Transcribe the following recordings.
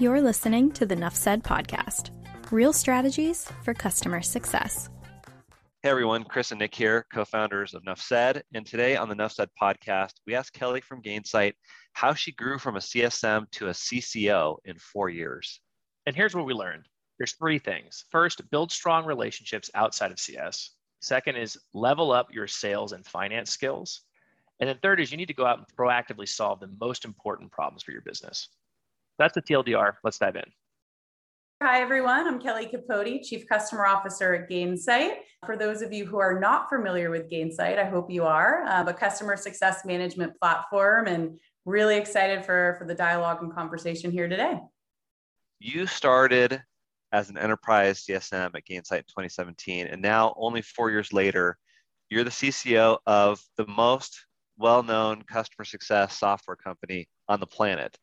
You're listening to the Nuff Said podcast real strategies for customer success. Hey everyone, Chris and Nick here, co founders of Nuff Said. And today on the Nuff Said podcast, we asked Kelly from Gainsight how she grew from a CSM to a CCO in four years. And here's what we learned there's three things. First, build strong relationships outside of CS. Second is level up your sales and finance skills. And then third is you need to go out and proactively solve the most important problems for your business. That's the TLDR. Let's dive in. Hi, everyone. I'm Kelly Capote, Chief Customer Officer at Gainsight. For those of you who are not familiar with Gainsight, I hope you are, uh, a customer success management platform, and really excited for, for the dialogue and conversation here today. You started as an enterprise CSM at Gainsight in 2017, and now, only four years later, you're the CCO of the most well known customer success software company on the planet.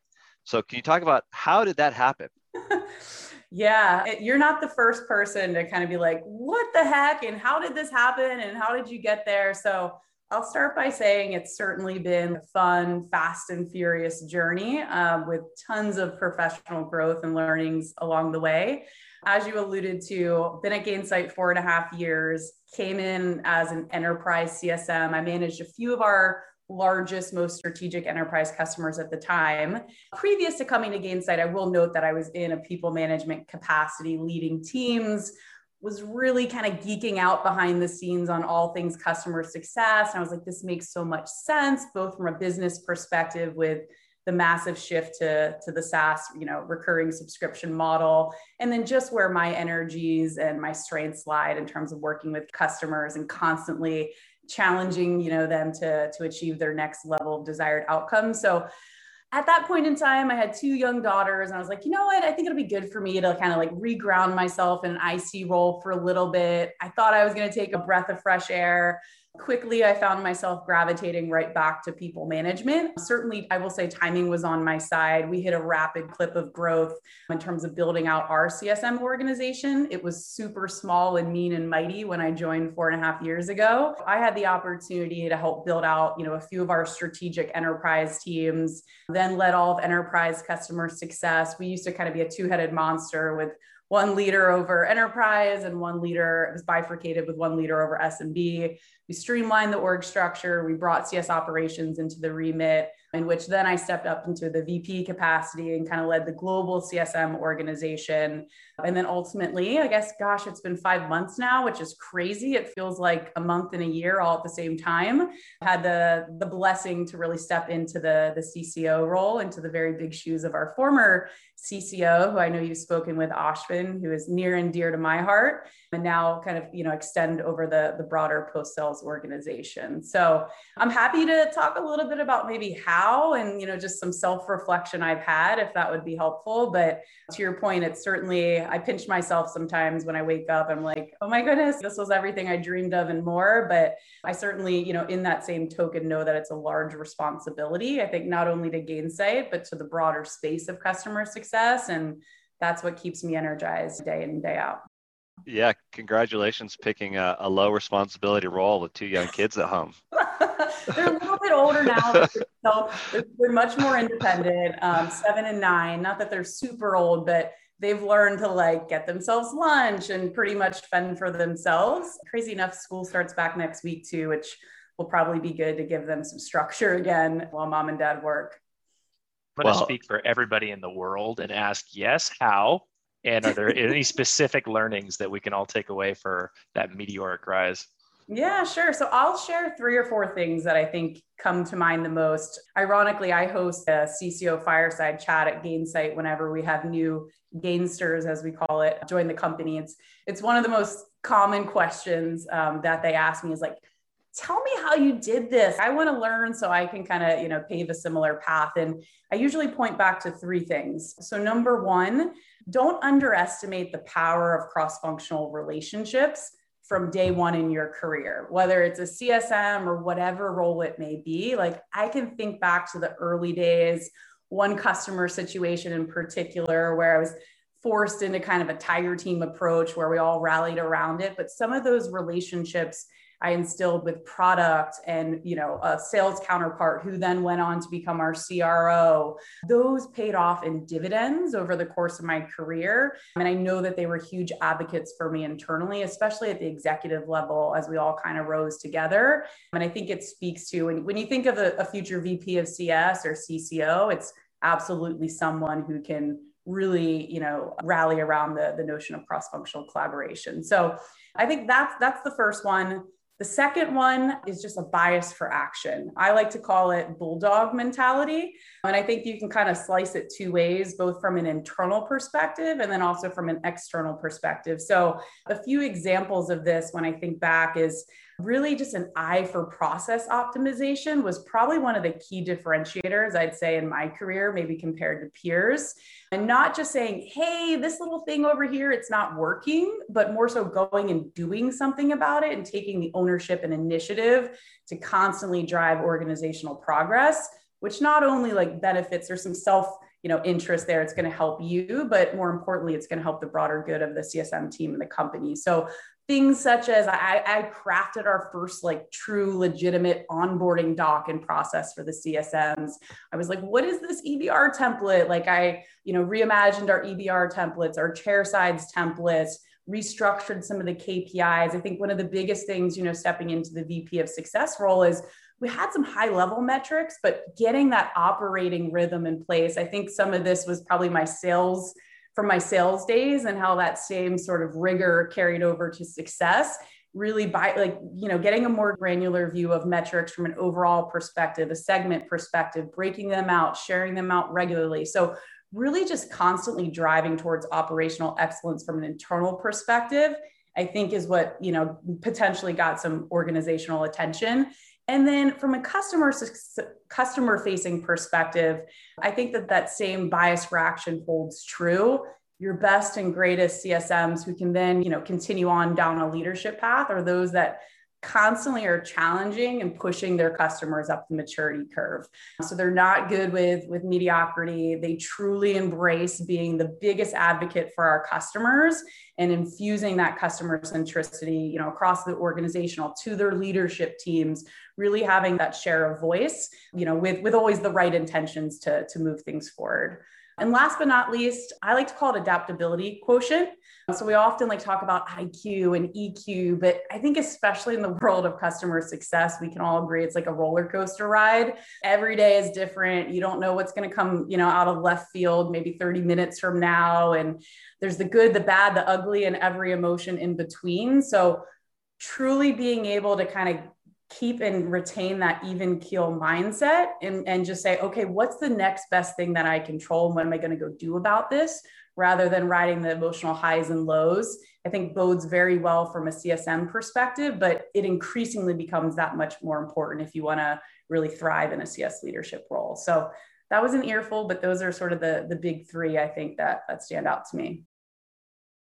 So, can you talk about how did that happen? yeah, it, you're not the first person to kind of be like, what the heck? And how did this happen? And how did you get there? So, I'll start by saying it's certainly been a fun, fast, and furious journey uh, with tons of professional growth and learnings along the way. As you alluded to, been at Gainsight four and a half years, came in as an enterprise CSM. I managed a few of our largest, most strategic enterprise customers at the time. Previous to coming to Gainsight, I will note that I was in a people management capacity, leading teams, was really kind of geeking out behind the scenes on all things customer success. And I was like, this makes so much sense, both from a business perspective with the massive shift to, to the SaaS, you know, recurring subscription model, and then just where my energies and my strengths lied in terms of working with customers and constantly challenging you know them to to achieve their next level of desired outcomes so at that point in time i had two young daughters and i was like you know what? I think it'll be good for me to kind of like reground myself in an ic role for a little bit. I thought i was going to take a breath of fresh air quickly I found myself gravitating right back to people management. Certainly, I will say timing was on my side. We hit a rapid clip of growth in terms of building out our CSM organization. It was super small and mean and mighty when I joined four and a half years ago. I had the opportunity to help build out, you know, a few of our strategic enterprise teams, then led all of enterprise customer success. We used to kind of be a two-headed monster with one leader over enterprise and one leader it was bifurcated with one leader over SMB. We streamlined the org structure. We brought CS operations into the remit in which then I stepped up into the VP capacity and kind of led the global CSM organization. And then ultimately, I guess, gosh, it's been five months now, which is crazy. It feels like a month and a year all at the same time. I had the, the blessing to really step into the, the CCO role, into the very big shoes of our former CCO, who I know you've spoken with, Ashwin, who is near and dear to my heart, and now kind of, you know, extend over the, the broader post-sales organization. So I'm happy to talk a little bit about maybe how and, you know, just some self-reflection I've had, if that would be helpful. But to your point, it's certainly, I pinch myself sometimes when I wake up. I'm like, oh my goodness, this was everything I dreamed of and more. But I certainly, you know, in that same token, know that it's a large responsibility. I think not only to Gainsight, but to the broader space of customer success success. And that's what keeps me energized day in and day out. Yeah, congratulations picking a, a low responsibility role with two young kids at home. they're a little bit older now, so they're, much more independent, um, seven and nine. Not that they're super old, but they've learned to like get themselves lunch and pretty much fend for themselves. Crazy enough, school starts back next week too, which will probably be good to give them some structure again while mom and dad work. I'm going to speak for everybody in the world and ask, yes, how? And are there any specific learnings that we can all take away for that meteoric rise? Yeah, sure. So I'll share three or four things that I think come to mind the most. Ironically, I host a CCO fireside chat at Gainsight whenever we have new Gainsters, as we call it, join the company. It's it's one of the most common questions um, that they ask me is like, tell me how you did this. I want to learn so I can kind of, you know, pave a similar path. And I usually point back to three things. So number one, don't underestimate the power of cross-functional relationships from day one in your career, whether it's a CSM or whatever role it may be. Like I can think back to the early days, one customer situation in particular where I was forced into kind of a tiger team approach where we all rallied around it. But some of those relationships I instilled with product and, you know, a sales counterpart who then went on to become our CRO. Those paid off in dividends over the course of my career. And I know that they were huge advocates for me internally, especially at the executive level as we all kind of rose together. And I think it speaks to when, when you think of a, a future VP of CS or CCO, it's absolutely someone who can really you know rally around the, the notion of cross-functional collaboration so i think that's that's the first one the second one is just a bias for action. I like to call it bulldog mentality. And I think you can kind of slice it two ways, both from an internal perspective and then also from an external perspective. So, a few examples of this when I think back is really just an eye for process optimization was probably one of the key differentiators I'd say in my career, maybe compared to peers. And not just saying, hey, this little thing over here, it's not working, but more so going and doing something about it and taking the ownership and initiative to constantly drive organizational progress, which not only like benefits, there's some self you know interest there it's going to help you but more importantly it's going to help the broader good of the csm team and the company so things such as I, I, crafted our first like true legitimate onboarding doc and process for the CSMs. I was like, what is this EBR template? Like I, you know, reimagined our EBR templates, our chair sides templates, restructured some of the KPIs. I think one of the biggest things, you know, stepping into the VP of success role is we had some high level metrics, but getting that operating rhythm in place. I think some of this was probably my sales from my sales days and how that same sort of rigor carried over to success really by like you know getting a more granular view of metrics from an overall perspective a segment perspective breaking them out sharing them out regularly. So really just constantly driving towards operational excellence from an internal perspective i think is what you know potentially got some organizational attention and then from a customer customer facing perspective, I think that that same bias for action holds true. Your best and greatest CSMs who can then, you know, continue on down a leadership path are those that constantly are challenging and pushing their customers up the maturity curve. So they're not good with with mediocrity. They truly embrace being the biggest advocate for our customers and infusing that customer centricity, you know, across the organizational to their leadership teams, really having that share of voice, you know, with with always the right intentions to to move things forward. And last but not least, I like to call it adaptability quotient. So we often like talk about IQ and EQ, but I think especially in the world of customer success, we can all agree it's like a roller coaster ride. Every day is different. You don't know what's going to come, you know, out of left field maybe 30 minutes from now and there's the good, the bad, the ugly and every emotion in between. So truly being able to kind of keep and retain that even keel mindset and, and just say, okay, what's the next best thing that I control? And what am I going to go do about this? rather than riding the emotional highs and lows, I think bodes very well from a CSM perspective, but it increasingly becomes that much more important if you want to really thrive in a CS leadership role. So that was an earful, but those are sort of the, the big three I think that, that stand out to me.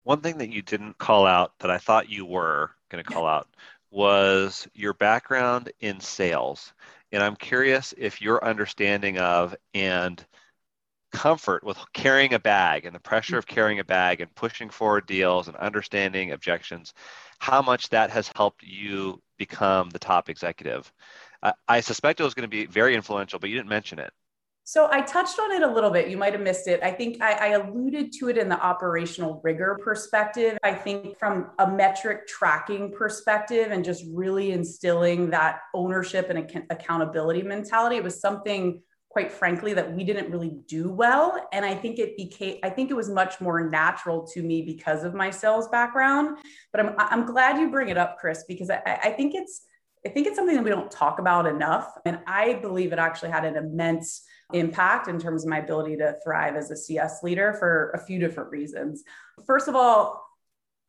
One thing that you didn't call out that I thought you were going to call out was your background in sales. And I'm curious if your understanding of and comfort with carrying a bag and the pressure of carrying a bag and pushing forward deals and understanding objections, how much that has helped you become the top executive. I, I suspect it was going to be very influential, but you didn't mention it. So I touched on it a little bit. You might have missed it. I think I, I, alluded to it in the operational rigor perspective. I think from a metric tracking perspective and just really instilling that ownership and ac- accountability mentality, it was something quite frankly that we didn't really do well and i think it became i think it was much more natural to me because of my sales background but i'm, I'm glad you bring it up chris because I, I think it's i think it's something that we don't talk about enough and i believe it actually had an immense impact in terms of my ability to thrive as a cs leader for a few different reasons first of all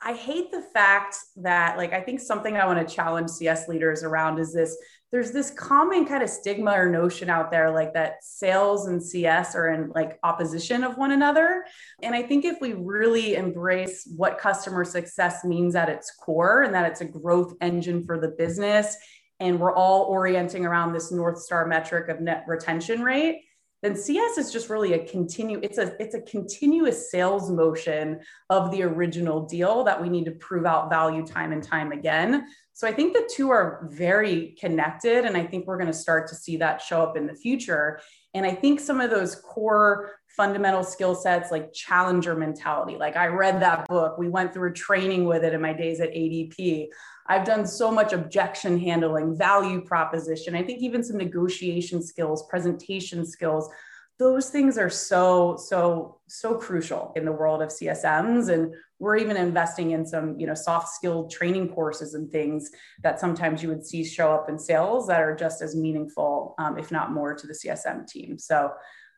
I hate the fact that, like, I think something I want to challenge CS leaders around is this there's this common kind of stigma or notion out there, like that sales and CS are in like opposition of one another. And I think if we really embrace what customer success means at its core and that it's a growth engine for the business, and we're all orienting around this North Star metric of net retention rate, then CS is just really a continue it's a it's a continuous sales motion of the original deal that we need to prove out value time and time again. So I think the two are very connected. And I think we're going to start to see that show up in the future. And I think some of those core fundamental skill sets like challenger mentality, like I read that book, we went through a training with it in my days at ADP. I've done so much objection handling, value proposition. I think even some negotiation skills, presentation skills, those things are so so so crucial in the world of csms and we're even investing in some you know soft skill training courses and things that sometimes you would see show up in sales that are just as meaningful um, if not more to the csm team so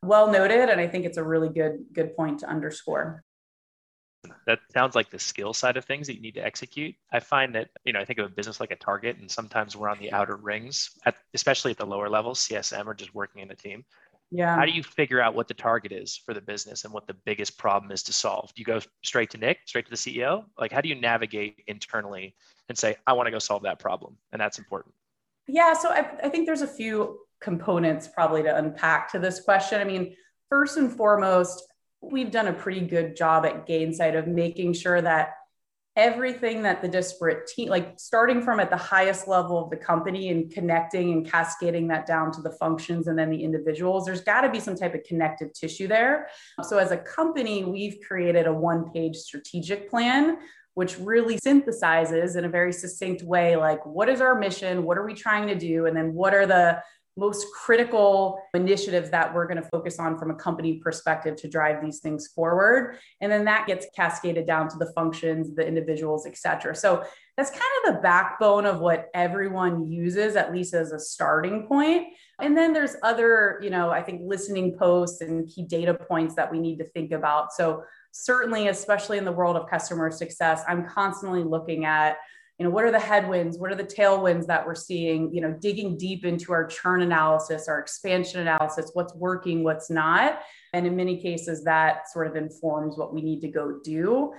well noted and i think it's a really good good point to underscore that sounds like the skill side of things that you need to execute i find that you know i think of a business like a target and sometimes we're on the outer rings at, especially at the lower levels csm or just working in a team yeah. How do you figure out what the target is for the business and what the biggest problem is to solve? Do you go straight to Nick, straight to the CEO? Like, how do you navigate internally and say, I want to go solve that problem? And that's important. Yeah. So I, I think there's a few components probably to unpack to this question. I mean, first and foremost, we've done a pretty good job at Gainsight of making sure that everything that the disparate team, like starting from at the highest level of the company and connecting and cascading that down to the functions and then the individuals, there's got to be some type of connective tissue there. So, as a company, we've created a one page strategic plan. Which really synthesizes in a very succinct way, like what is our mission? What are we trying to do? And then what are the most critical initiatives that we're going to focus on from a company perspective to drive these things forward. And then that gets cascaded down to the functions the individuals et cetera. So that's kind of the backbone of what everyone uses at least as a starting point. And then there's other you know i think listening posts and key data points that we need to think about. So certainly especially in the world of customer success i'm constantly looking at you know what are the headwinds? What are the tailwinds that we're seeing? You know digging deep into our churn analysis our expansion analysis what's working what's not. And in many cases that sort of informs what we need to go do.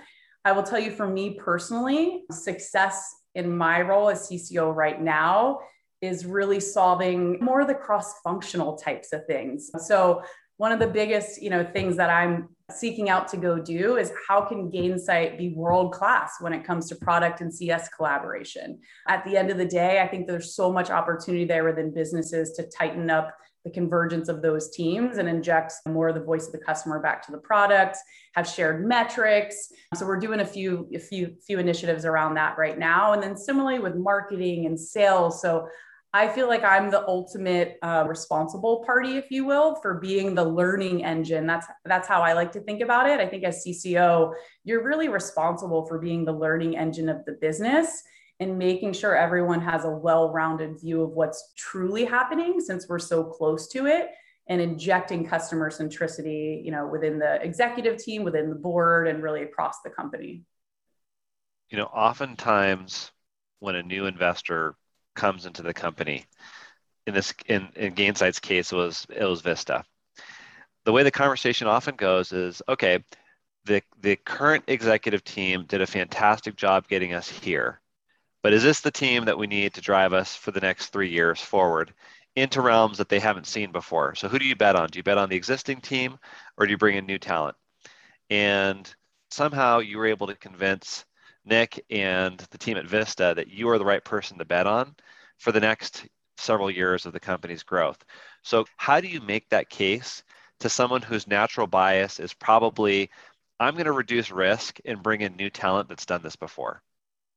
I will tell you for me personally success in my role as cco right now is really solving more of the cross functional types of things. So one of the biggest you know things that i'm seeking out to go do is how can Gainsight be world class when it comes to product and CS collaboration? At the end of the day, I think there's so much opportunity there within businesses to tighten up the convergence of those teams and inject more of the voice of the customer back to the product have shared metrics so we're doing a few a few few initiatives around that right now and then similarly with marketing and sales so I feel like I'm the ultimate uh, responsible party, if you will, for being the learning engine. That's that's how I like to think about it. I think as CCO, you're really responsible for being the learning engine of the business and making sure everyone has a well-rounded view of what's truly happening since we're so close to it and injecting customer centricity, you know, within the executive team, within the board, and really across the company. You know, oftentimes when a new investor comes into the company. In this, in, in Gainsight's case, it was it was Vista. The way the conversation often goes is, okay, the the current executive team did a fantastic job getting us here, but is this the team that we need to drive us for the next three years forward into realms that they haven't seen before? So who do you bet on? Do you bet on the existing team, or do you bring in new talent? And somehow you were able to convince Nick and the team at Vista that you are the right person to bet on for the next several years of the company's growth. So, how do you make that case to someone whose natural bias is probably, I'm going to reduce risk and bring in new talent that's done this before?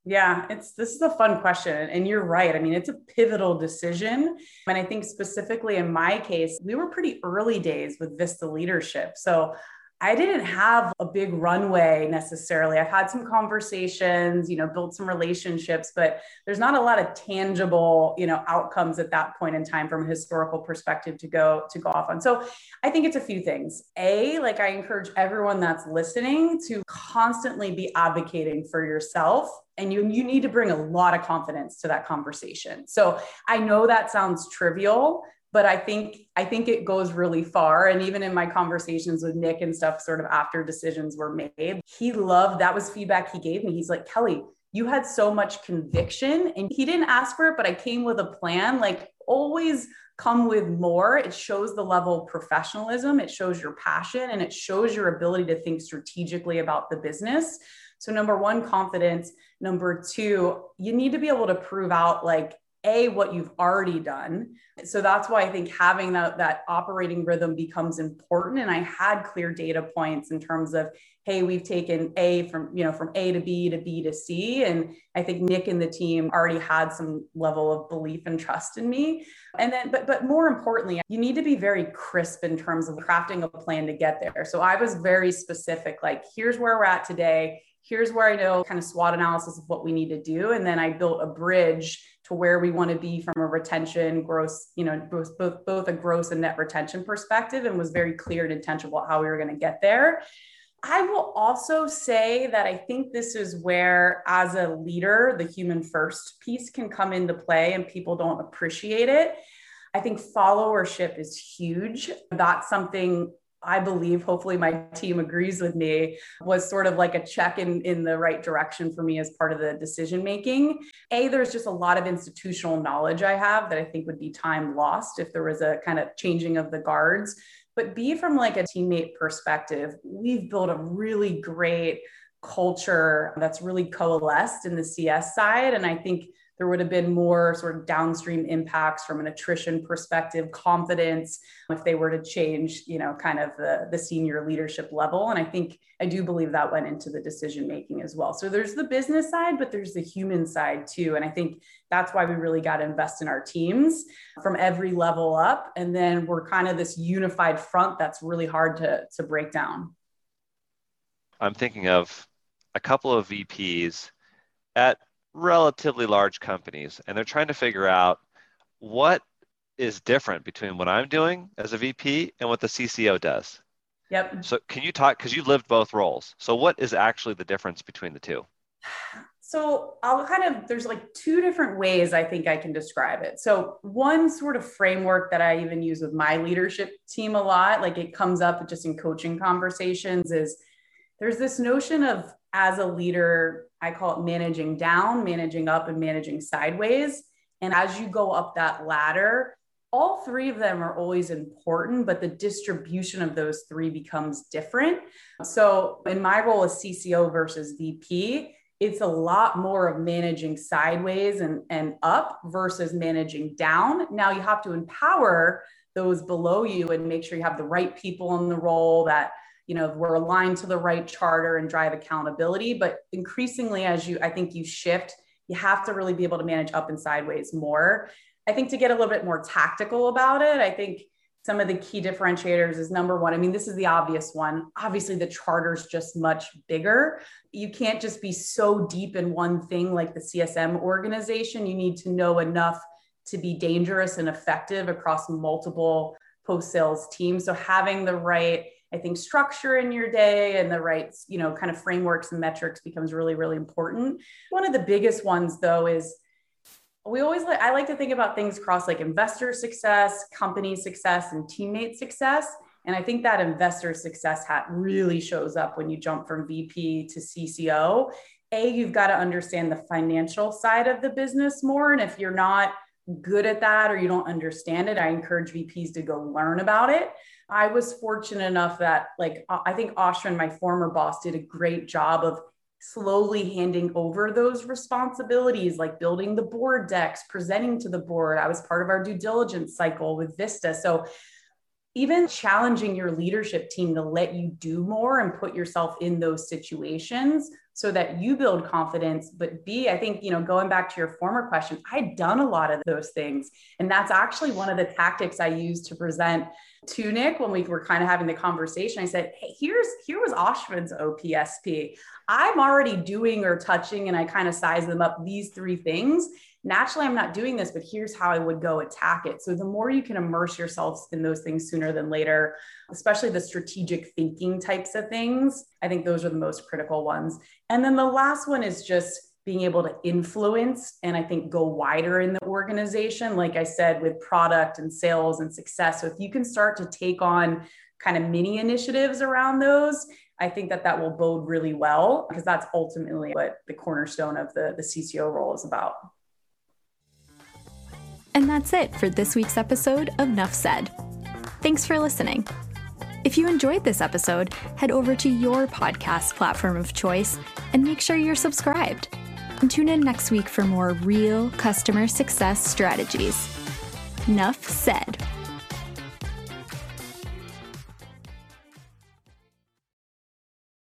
Yeah, it's this is a fun question and you're right. I mean, it's a pivotal decision. And I think specifically in my case, we were pretty early days with Vista leadership. So I didn't have a big runway necessarily. I've had some conversations, you know, built some relationships, but there's not a lot of tangible, you know, outcomes at that point in time from a historical perspective to go to go off on. So I think it's a few things. A, like I encourage everyone that's listening to constantly be advocating for yourself and you you need to bring a lot of confidence to that conversation. So I know that sounds trivial, but I think I think it goes really far. And even in my conversations with Nick and stuff, sort of after decisions were made, he loved that was feedback he gave me. He's like, Kelly, you had so much conviction, and he didn't ask for it, but I came with a plan. Like always come with more. It shows the level of professionalism, it shows your passion, and it shows your ability to think strategically about the business. So, number one, confidence. Number two, you need to be able to prove out like a what you've already done. So that's why i think having that that operating rhythm becomes important. And i had clear data points in terms of hey we've taken a from you know from a to b to b to c. And i think nick and the team already had some level of belief and trust in me. And then but but more importantly you need to be very crisp in terms of crafting a plan to get there. So i was very specific like here's where we're at today here's where I know kind of SWOT analysis of what we need to do. And then I built a bridge to where we want to be from a retention, gross, you know, both, both, both a gross and net retention perspective and was very clear and intentional about how we were going to get there. I will also say that I think this is where, as a leader, the human first piece can come into play and people don't appreciate it. I think followership is huge. That's something I believe, hopefully my team agrees with me, was sort of like a check in, in the right direction for me as part of the decision making. A, there's just a lot of institutional knowledge I have that I think would be time lost if there was a kind of changing of the guards. But B, from like a teammate perspective, we've built a really great culture that's really coalesced in the CS side. And I think there would have been more sort of downstream impacts from an attrition perspective, confidence if they were to change, you know, kind of the, the senior leadership level. And I think I do believe that went into the decision making as well. So there's the business side, but there's the human side too. And I think that's why we really got to invest in our teams from every level up. And then we're kind of this unified front that's really hard to, to break down. I'm thinking of a couple of VPs at relatively large companies and they're trying to figure out what is different between what I'm doing as a VP and what the CCO does. Yep. So can you talk because you lived both roles. So what is actually the difference between the two? So I'll kind of there's like two different ways I think I can describe it. So one sort of framework that I even use with my leadership team a lot, like it comes up just in coaching conversations is there's this notion of as a leader, I call it managing down, managing up, and managing sideways. And as you go up that ladder, all three of them are always important, but the distribution of those three becomes different. So, in my role as CCO versus VP, it's a lot more of managing sideways and, and up versus managing down. Now, you have to empower those below you and make sure you have the right people in the role that you know we're aligned to the right charter and drive accountability. But increasingly as you i think you shift you have to really be able to manage up and sideways more. I think to get a little bit more tactical about it i think some of the key differentiators is number one i mean this is the obvious one. Obviously the charter's just much bigger. You can't just be so deep in one thing like the csm organization. You need to know enough to be dangerous and effective across multiple post sales teams. So having the right I think structure in your day and the right, you know, kind of frameworks and metrics becomes really, really important. One of the biggest ones though is we always like I like to think about things across like investor success, company success, and teammate success. And I think that investor success hat really shows up when you jump from VP to CCO. A, you've got to understand the financial side of the business more. And if you're not good at that or you don't understand it, I encourage VPs to go learn about it. I was fortunate enough that, like, uh, I think Ashwin, my former boss, did a great job of slowly handing over those responsibilities, like building the board decks, presenting to the board. I was part of our due diligence cycle with Vista. So, even challenging your leadership team to let you do more and put yourself in those situations so that you build confidence. But b i think you know going back to your former question i'd done a lot of those things. And that's actually one of the tactics i used to present to nick when we were kind of having the conversation. I said hey here's here was ashwin's opsp i'm already doing or touching and i kind of size them up these three things naturally i'm not doing this but here's how i would go attack it. So the more you can immerse yourselves in those things sooner than later especially the strategic thinking types of things i think those are the most critical ones. And then the last one is just being able to influence and i think go wider in the organization. Like i said with product and sales and success so if you can start to take on kind of mini initiatives around those I think that that will bode really well because that's ultimately what the cornerstone of the, the CCO role is about. And that's it for this week's episode of Nuff Said. Thanks for listening. If you enjoyed this episode, head over to your podcast platform of choice and make sure you're subscribed. And tune in next week for more real customer success strategies. Enough said.